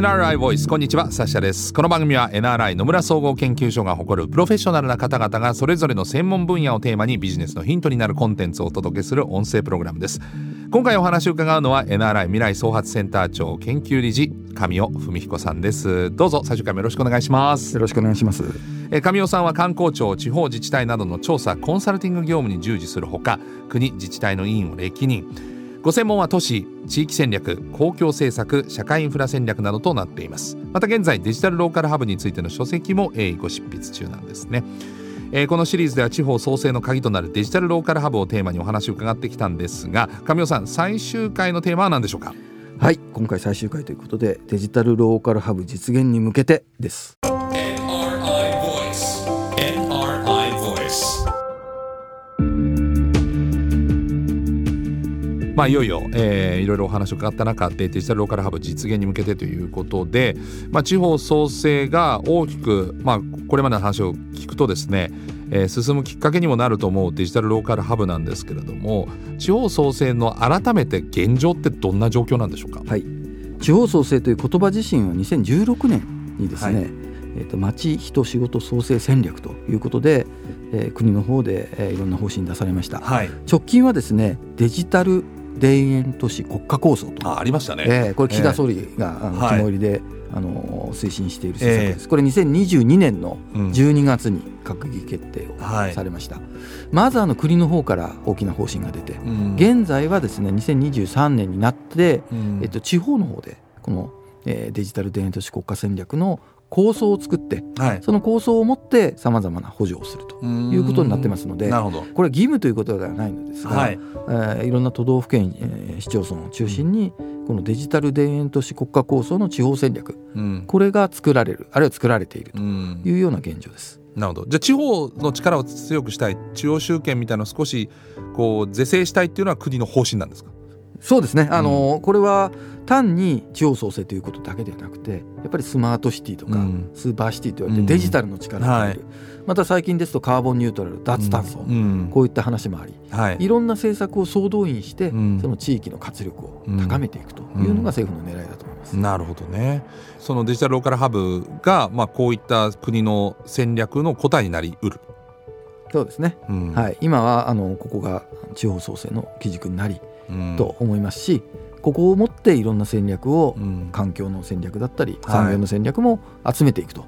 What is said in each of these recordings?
NRI ボイス。こんにちは。サッシャです。この番組は NRI 野村総合研究所が誇るプロフェッショナルな方々がそれぞれの専門分野をテーマにビジネスのヒントになるコンテンツをお届けする音声プログラムです。今回お話を伺うのは NRI 未来創発センター長研究理事神尾文彦さんです。どうぞ最初からよろしくお願いします。よろしくお願いします。え神尾さんは観光庁地方自治体などの調査コンサルティング業務に従事するほか国自治体の委員を歴任ご専門は都市地域戦略公共政策社会インフラ戦略などとなっています。また現在デジタルローカルハブについての書籍も鋭意ご執筆中なんですね。えー、このシリーズでは地方創生の鍵となるデジタルローカルハブをテーマにお話を伺ってきたんですが神尾さん最終回のテーマは何でしょうか？はい今回最終回ということでデジタルローカルハブ実現に向けてです。まあ、いよいよ、えー、いろいろお話を伺った中でデジタルローカルハブ実現に向けてということで、まあ、地方創生が大きく、まあ、これまでの話を聞くとですね、えー、進むきっかけにもなると思うデジタルローカルハブなんですけれども地方創生の改めて現状ってどんな状況なんでしょうか、はい、地方創生という言葉自身は2016年にですね、はい。えーと、町人仕事創生戦略ということで、えー、国の方で、えー、いろんな方針出されました、はい、直近はですねデジタル田園都市国家構想と。あありましたね、えー、これ岸田総理が、えー、あの肝入りで、はい、あの推進している政策です、えー、これ2022年の12月に閣議決定をされました、うんはい、まずあの国の方から大きな方針が出て、うん、現在はですね2023年になって、うん、えっと、地方の方でこの、えー、デジタル田園都市国家戦略の構想を作って、はい、その構想を持ってさまざまな補助をするということになってますのでこれは義務ということではないのですが、はい。えー、いろんな都道府県、えー、市町村を中心にこのデジタル田園都市国家構想の地方戦略、うん、これが作られるあるいは作られているというような現状です。なるほど。じゃあ地方の力を強くしたい地方集権みたいなのを少しこう是正したいっていうのは国の方針なんですか？そうですね。あの、うん、これは単に地方創生ということだけではなくてやっぱりスマートシティとか、うん、スーパーシティと言われてデジタルの力が入る、うんはい、また最近ですとカーボンニュートラル脱炭素、こういった話もあり、はい、いろんな政策を総動員して、その地域の活力を高めていくというのが政府の狙いだと思います。なるほどね。そのデジタルローカルハブが、まあ、こういった国の戦略の答えになりうる。そうですね、はい、今はあのここが地方創生の基軸になりと思いますし、ここをもっていろんな戦略を、環境の戦略だったり産業の戦略も集めていくと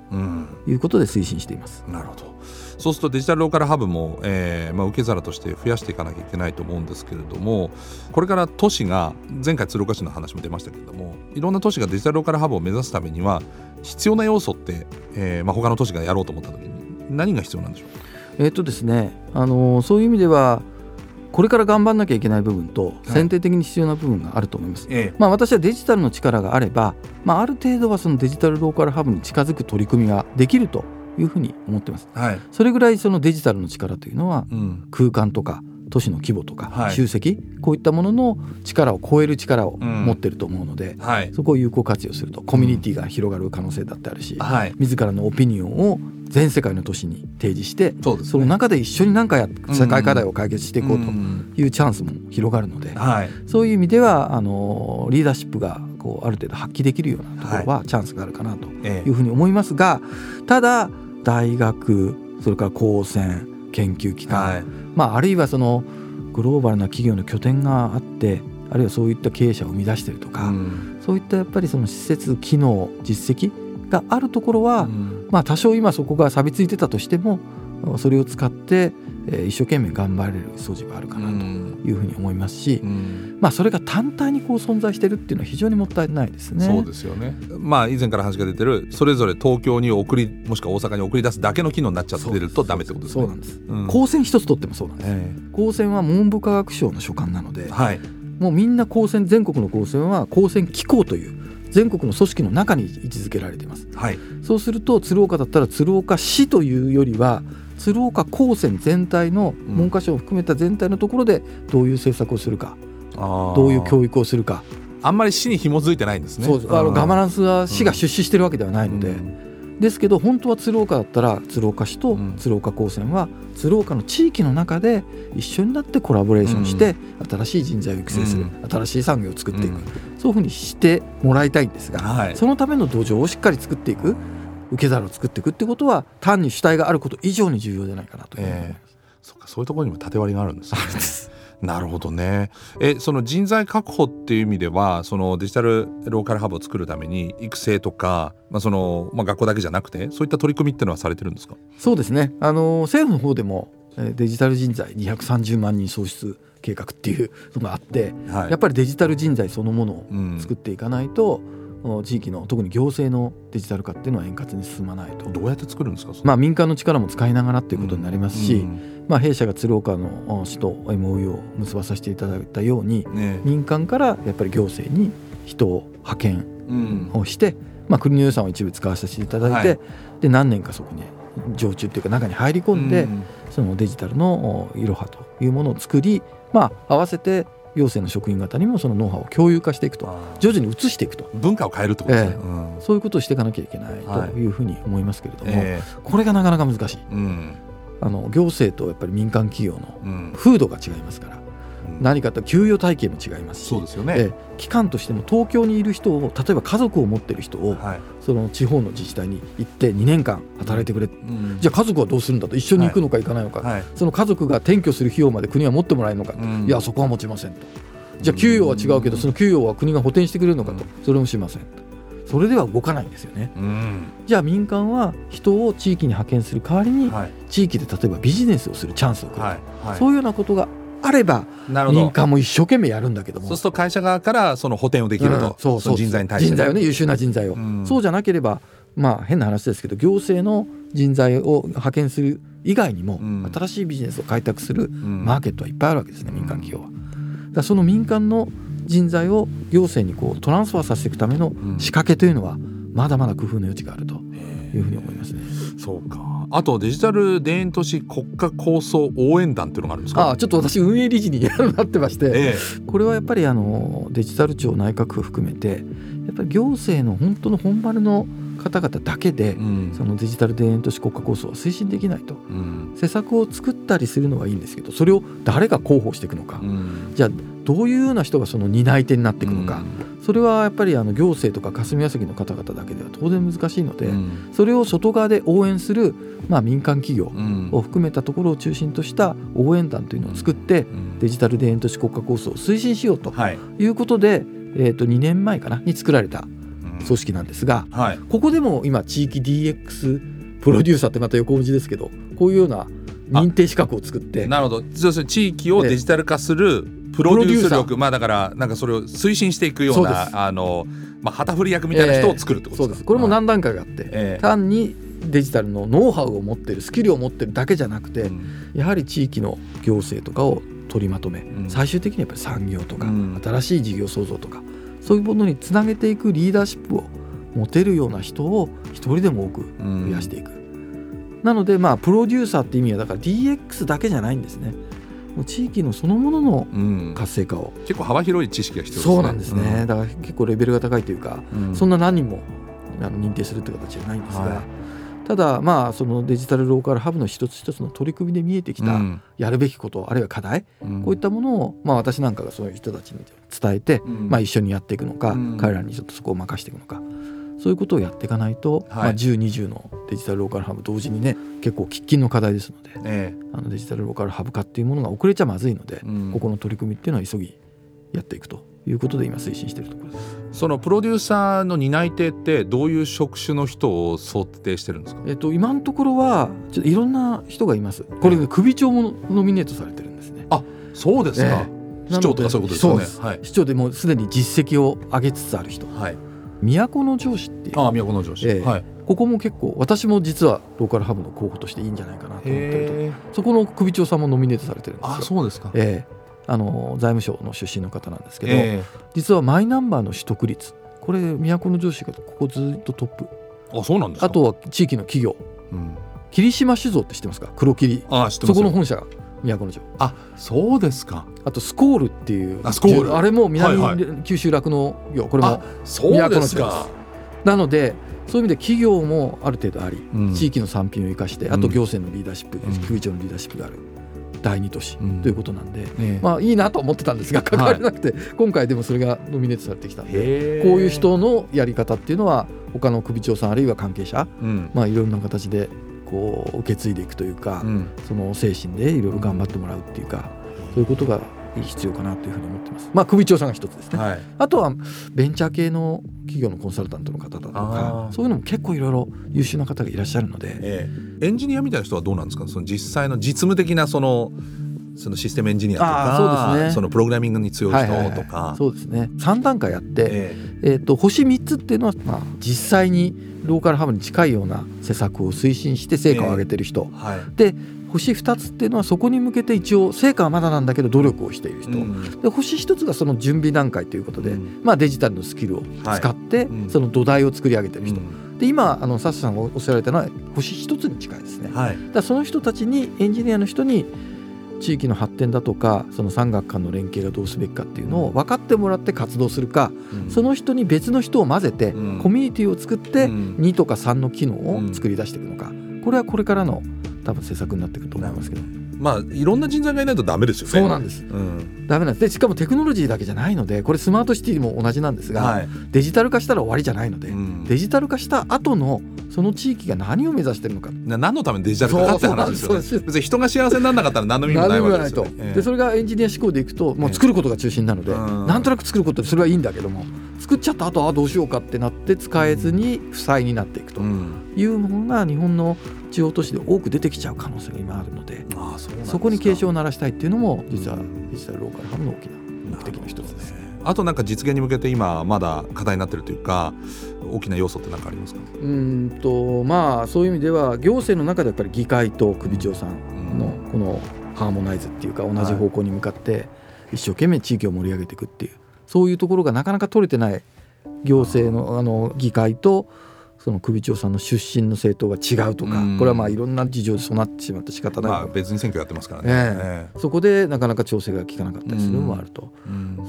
いうことで推進しています。なるほど。そうするとデジタルローカルハブも、えーまあ、受け皿として増やしていかなきゃいけないと思うんですけれどもこれから都市が前回鶴岡市の話も出ましたけれどもいろんな都市がデジタルローカルハブを目指すためには必要な要素って、えーまあ、他の都市がやろうと思った時に何が必要なんでしょう？えっとですね、あのそういう意味ではこれから頑張らなきゃいけない部分と選定的に必要な部分があると思います、はい、まあ、私はデジタルの力があれば、まあ、ある程度はそのデジタルローカルハブに近づく取り組みができるというふうに思ってます、はい、それぐらいそのデジタルの力というのは空間とか都市の規模とか集積、こういったものの力を超える力を持ってると思うので、そこを有効活用するとコミュニティが広がる可能性だってあるし、自らのオピニオンを全世界の都市に提示して、その中で一緒に何かや社会課題を解決していこうというチャンスも広がるので、そういう意味ではあのリーダーシップがこうある程度発揮できるようなところはチャンスがあるかなというふうに思いますがただ大学それから高専研究機関、はい、まあ、あるいはそのグローバルな企業の拠点があってあるいはそういった経営者を生み出してるとか、うん、そういったやっぱりその施設機能実績があるところは、うん、まあ、多少今そこが錆びついてたとしてもそれを使って、えー、一生懸命頑張れる素地はあるかなというふうに思いますし、うん、まあ、それが単体にこう存在してるっていうのは非常にもったいないですね。そうですよね、まあ、以前から話が出てるそれぞれ東京に送りもしくは大阪に送り出すだけの機能になっちゃってるとダメってことですね。そうなんです、うん、高専一つ取ってもそうなんです、えー、高専は文部科学省の所管なので、はい、もうみんな高専全国の高専は高専機構という全国の組織の中に位置づけられています、はい、そうすると鶴岡だったら鶴岡市というよりは鶴岡高専全体の文科省を含めた全体のところでどういう政策をするか、うん、どういう教育をするか。あんまり市に紐づいてないんですね。そうあのガバナンスは市が出資してるわけではないので、うん、ですけど本当は鶴岡だったら鶴岡市と鶴岡高専は鶴岡の地域の中で一緒になってコラボレーションして新しい人材を育成する、新しい産業を作っていく、そういうふうにしてもらいたいんですが、はい、そのための土壌をしっかり作っていく受け皿を作っていくってことは単に主体があること以上に重要じゃないかなと。えー、そうかそういうところにも縦割りがあるんですね。なるほどね。えその人材確保っていう意味ではそのデジタルローカルハブを作るために育成とか、まあそのまあ、学校だけじゃなくてそういった取り組みっていうのはされてるんですか？そうですね。あの政府の方でもデジタル人材230万人創出計画っていうのがあって、はい、やっぱりデジタル人材そのものを作っていかないと、うん地域の特に行政のデジタル化っていうのは円滑に進まないと。どうやって作るんですか、まあ、民間の力も使いながらっていうことになりますし、うん。うん、まあ、弊社が鶴岡の市と MOU を結ばさせていただいたように、ね、民間からやっぱり行政に人を派遣をして、うん、まあ、国の予算を一部使わせていただいて、はい、で何年かそこに常駐っていうか中に入り込んで、そのデジタルのいろはというものを作り、まあ、合わせて行政の職員方にもそのノウハウを共有化していくと。徐々に移していくと。文化を変えるってことですね、えーうん、そういうことをしていかなきゃいけないというふうに思いますけれども、はい。えー、これがなかなか難しい、うん、あの行政とやっぱり民間企業の風土が違いますから、何かと給与体系も違いますし。そうですよね、え機関としても東京にいる人を例えば家族を持っている人を、はい、その地方の自治体に行って2年間働いてくれ、うん、じゃあ家族はどうするんだと一緒に行くのか行かないのか、はい、その家族が転居する費用まで国は持ってもらえるのか、うん、いやそこは持ちませんと。じゃあ給与は違うけどその給与は国が補填してくれるのかと。それもしませんそれでは動かないんですよね、うん、じゃあ民間は人を地域に派遣する代わりに、地域で例えばビジネスをするチャンスをくれる、はい。はい、そういうようなことがあれば民間も一生懸命やるんだけども。そうすると会社側からその補填をできると、うん、そうそう人材に対して人材をね優秀な人材を、うん、そうじゃなければまあ変な話ですけど行政の人材を派遣する以外にも、新しいビジネスを開拓するマーケットはいっぱいあるわけですね、民間企業は。だその民間の人材を行政にこうトランスファーさせていくための仕掛けというのはまだまだ工夫の余地があるというふうに思いますね。そうかあとデジタル田園都市国家構想応援団っていうのがあるんですか？あちょっと私運営理事になってまして、ええ、これはやっぱりあのデジタル庁内閣府含めてやっぱり行政の本当の本丸の方々だけで、うん、そのデジタル田園都市国家構想は推進できないと、うん、施策を作ったりするのはいいんですけどそれを誰が広報していくのか、うん、じゃあどういうような人がその担い手になっていくのか、それはやっぱりあの行政とか霞が関の方々だけでは当然難しいので、それを外側で応援する、まあ、民間企業を含めたところを中心とした応援団というのを作って、デジタル田園都市国家構想を推進しようとい。うことで、はい、えー、と2年前かなに作られた組織なんですが、はい、ここでも今地域 DX プロデューサーってまた横文字ですけどこういうような認定資格を作ってなるほど。地域をデジタル化するプロデュース力まあだからなんかそれを推進していくようなあの、まあ、旗振り役みたいな人を作るってことですか、えー、そうですこれも何段階があって、えー、単にデジタルのノウハウを持ってるスキルを持ってるだけじゃなくて、うん、やはり地域の行政とかを取りまとめ、うん、最終的にやっぱり産業とか、うん、新しい事業創造とかそういうものにつなげていくリーダーシップを持てるような人を一人でも多く増やしていく、うん、なのでまあプロデューサーって意味はだから DX だけじゃないんですねもう地域のそのものの活性化を、うん、結構幅広い知識が必要ですね。そうなんですね、うん、だから結構レベルが高いというか、そんな何人もあの認定するって形じゃないんですが、はい。ただまあそのデジタルローカルハブの一つ一つの取り組みで見えてきたやるべきことあるいは課題、こういったものをまあ私なんかがそういう人たちに伝えて、まあ一緒にやっていくのか、彼らにちょっとそこを任していくのかそういうことをやっていかないと、はい、まあ、10、20のデジタルローカルハブ同時にね結構喫緊の課題ですので、えー、あのデジタルローカルハブ化っていうものが遅れちゃまずいので、うん、ここの取り組みっていうのは急ぎやっていくということで今推進しているところです。そのプロデューサーの担い手ってどういう職種の人を想定してるんですか、えっと、今のところはちょっといろんな人がいます。これ、ね、首長もノミネートされてるんですね。あそうですか、えー、市長とかそういうことですよね、はい、市長でもすでに実績を上げつつある人、はい都城市っていう。あ都城市、えー、はい、ここも結構私も実はローカルハブの候補としていいんじゃないかなと思ってるとそこの首長さんもノミネートされてるんですよ。あそうですか、えー、あの財務省の出身の方なんですけど、えー、実はマイナンバーの取得率これ都城市がここずっとトップ。あそうなんですあとは地域の企業、うん、霧島酒造って知ってますか？黒霧。あ知ってますそこの本社が都城。あそうですか。あとスコールっていうあスコール。あれも南、はいはい、九州酪農業これもそうですか。なのでそういう意味で企業もある程度あり、うん、地域の産品を生かしてあと行政のリーダーシップ、うん、副議長のリーダーシップがある第二都市ということなんで、うん、まあいいなと思ってたんですが関われなくて、はい、今回でもそれがノミネートされてきたんでこういう人のやり方っていうのは他の首長さんあるいは関係者、うん、まあいろんな形でこう受け継いでいくというか、うん、その精神でいろいろ頑張ってもらうっていうかそういうことが必要かなというふうに思ってます。まあ首長さんが一つですね、はい、あとはベンチャー系の企業のコンサルタントの方だとかそういうのも結構いろいろ優秀な方がいらっしゃるので、ええ、エンジニアみたいな人はどうなんですか？その実際の実務的なそのそのシステムエンジニアとかそうです、ね、そのプログラミングに強い人とか、はいはいはい、そうですね。3段階あって、ええ。えー、と星3つっていうのは、まあ、実際にローカルハブに近いような施策を推進して成果を上げてる人、え。はい、で星2つっていうのはそこに向けて一応成果はまだなんだけど努力をしている人、うん、で星1つがその準備段階ということで、うん、まあ、デジタルのスキルを使って、その土台を作り上げてる人、で今あのサッさんがおっしゃられたのは星1つに近いですね。はい、だその人たちにエンジニアの人に地域の発展だとかその産学官の連携がどうすべきかっていうのを分かってもらって活動するか、うん、その人に別の人を混ぜて、うん、コミュニティを作って2とか3の機能を作り出していくのか、これはこれからの多分施策になってくると思いますけど。まあいろんな人材がいないとダメですよね。そうなんです。うん、ダメなんです。でしかもテクノロジーだけじゃないので、これスマートシティも同じなんですが、はい、デジタル化したら終わりじゃないので、うん、デジタル化した後のその地域が何を目指してるのか。何のためにデジタル化かって話ですよね。別に人が幸せにならなかったら何の意味もないわけですよ、ね。でそれがエンジニア思考でいくと、もう作ることが中心なので、えー、なんとなく作ることでそれはいいんだけども、作っちゃった後はどうしようかってなって使えずに負債になっていくというものが日本の地方都市で多く出てきちゃう可能性が今あるのであそそこに警鐘を鳴らしたいっていうのも実はデジタルローカルハブの大きな目的の一つです。あとなんか実現に向けて今まだ課題になってるというか大きな要素って何かありますか？うんとまあそういう意味では行政の中でやっぱり議会と首長さんのこのハーモナイズっていうか同じ方向に向かって一生懸命地域を盛り上げていくっていうそういうところがなかなか取れてない行政のあの議会とその首長さんの出身の政党が違うとか、これはまあいろんな事情でそうなってしまって仕方ない、まあ、別に選挙やってますからね、えー、そこでなかなか調整が効かなかったりするのもあると、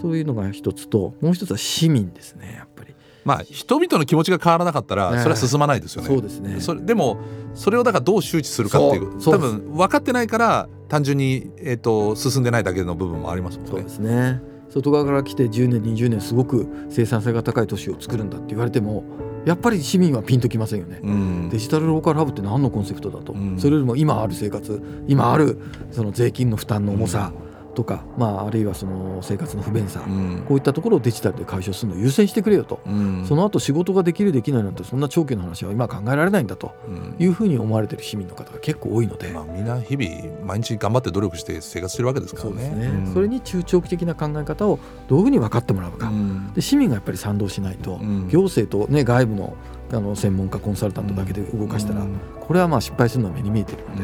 そういうのが一つともう一つは市民ですねやっぱり。まあ、人々の気持ちが変わらなかったらそれは進まないですよね。そうですね。それでもそれをだからどう周知するかっていう多分分かってないから単純に、えーと、進んでないだけの部分もありますもんね。そうですね外側から来て10年20年すごく生産性が高い都市を作るんだって言われてもやっぱり市民はピンときませんよね、うん、デジタルローカルハブって何のコンセプトだと、うん、それよりも今ある生活今あるその税金の負担の重さ、とか、まあ、あるいはその生活の不便さ、うん、こういったところをデジタルで解消するのを優先してくれよと、うん、その後仕事ができるできないなんてそんな長期の話は今考えられないんだというふうに思われてる市民の方が結構多いので、まあ、みんな日々毎日頑張って努力して生活してるわけですからね。そね。うん、それに中長期的な考え方をどういうふうに分かってもらうか、で市民がやっぱり賛同しないと、行政と、ね、外部のあの専門家コンサルタントだけで動かしたら、これはまあ失敗するのは目に見えているので、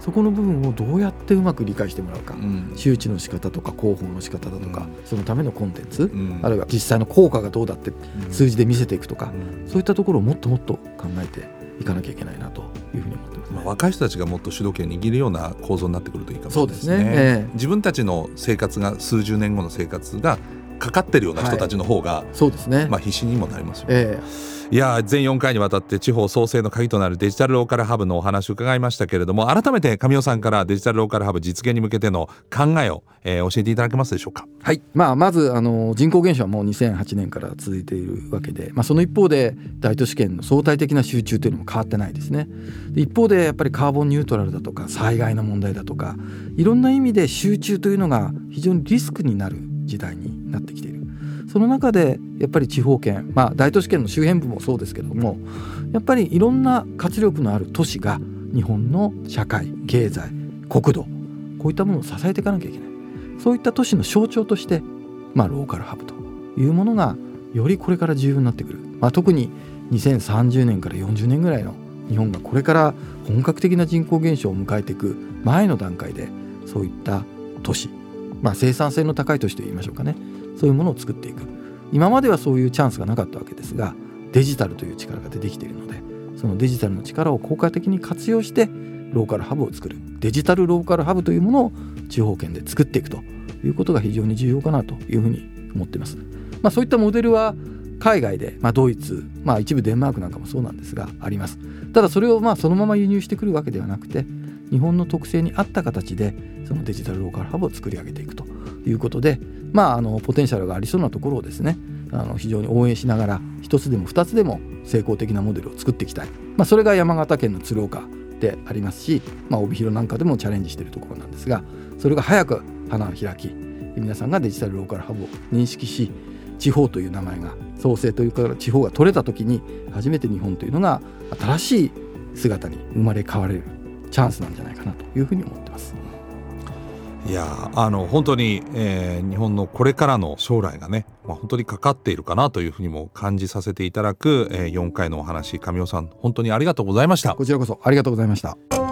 そこの部分をどうやってうまく理解してもらうか、周知の仕方とか広報の仕方だとか、そのためのコンテンツ、あるいは実際の効果がどうだって数字で見せていくとか、そういったところをもっともっと考えていかなきゃいけないなというふうに思ってます、ね、まあ、若い人たちがもっと主導権を握るような構造になってくるといいかもしれないですね。すね。えー、自分たちの生活が数十年後の生活がかかってるような人たちの方が、はい、そうですね、まあ、必死にもなりますよね。えーいや全4回にわたって地方創生の鍵となるデジタルローカルハブのお話を伺いましたけれども改めて神尾さんからデジタルローカルハブ実現に向けての考えを、えー、教えていただけますでしょうか？はい、まあ、まずあの人口減少はもう2008年から続いているわけで、まあ、その一方で大都市圏の相対的な集中というのも変わってないですね。一方でやっぱりカーボンニュートラルだとか災害の問題だとかいろんな意味で集中というのが非常にリスクになる時代になってきている。その中でやっぱり地方圏、まあ、大都市圏の周辺部もそうですけどもやっぱりいろんな活力のある都市が日本の社会経済国土こういったものを支えていかなきゃいけない。そういった都市の象徴として、まあ、ローカルハブというものがよりこれから重要になってくる、まあ、特に2030年から40年ぐらいの日本がこれから本格的な人口減少を迎えていく前の段階でそういった都市、まあ、生産性の高い都市といいましょうかね。そういうものを作っていく今まではそういうチャンスがなかったわけですがデジタルという力が出てきているのでそのデジタルの力を効果的に活用してローカルハブを作るデジタルローカルハブというものを地方圏で作っていくということが非常に重要かなというふうに思っています。まあ、そういったモデルは海外で、まあ、ドイツ、まあ、一部デンマークなんかもそうなんですがあります。ただそれをまあそのまま輸入してくるわけではなくて日本の特性に合った形でそのデジタルローカルハブを作り上げていくということで、まあ、あのポテンシャルがありそうなところをですねあの非常に応援しながら1つでも2つでも成功的なモデルを作っていきたい、まあ、それが山形県の鶴岡でありますし、まあ、帯広なんかでもチャレンジしているところなんですがそれが早く花を開き皆さんがデジタルローカルハブを認識し地方という名前が創生というか地方が取れた時に初めて日本というのが新しい姿に生まれ変われるチャンスなんじゃないかなというふうに思ってます。いやあの本当に、えー、日本のこれからの将来がね、まあ、本当にかかっているかなというふうにも感じさせていただく、えー、4回のお話神尾さん本当にありがとうございました。こちらこそありがとうございました。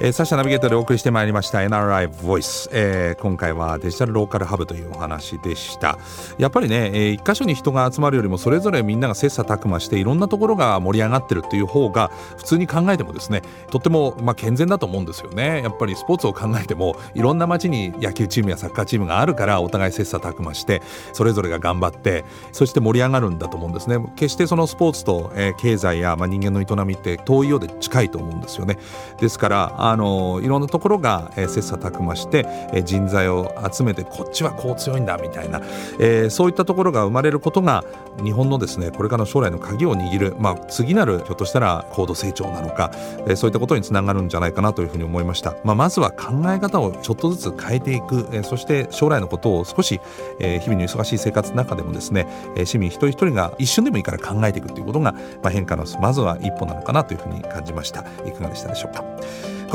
えー、サシャナビゲートでお送りしてまいりました NRI Voice、えー、今回はデジタルローカルハブというお話でした。やっぱりね、えー、一箇所に人が集まるよりもそれぞれみんなが切磋琢磨していろんなところが盛り上がってるっていう方が普通に考えてもですねとってもまあ健全だと思うんですよね。やっぱりスポーツを考えてもいろんな街に野球チームやサッカーチームがあるからお互い切磋琢磨してそれぞれが頑張ってそして盛り上がるんだと思うんですね。決してそのスポーツと、えー、経済や、まあ、人間の営みって遠いようで近いと思うんですよね。ですからあのいろんなところが、えー、切磋琢磨して、えー、人材を集めてこっちはこう強いんだみたいな、えー、そういったところが生まれることが日本のですねこれからの将来の鍵を握る、まあ、次なるひょっとしたら高度成長なのか、えー、そういったことにつながるんじゃないかなというふうに思いました、まあ、まずは考え方をちょっとずつ変えていく、えー、そして将来のことを少し、えー、日々の忙しい生活の中でもですね、えー、市民一人一人が一瞬でもいいから考えていくということが、まあ、変化のまずは一歩なのかなというふうに感じました。いかがでしたでしょうか？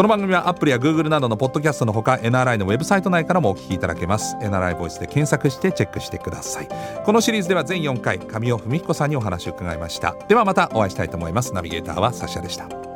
この番組はアップルや Google などのポッドキャストのほか NRI のウェブサイト内からもお聞きいただけます。NRI ボイスで検索してチェックしてください。このシリーズでは全4回神尾文彦さんにお話を伺いました。ではまたお会いしたいと思います。ナビゲーターはサシャでした。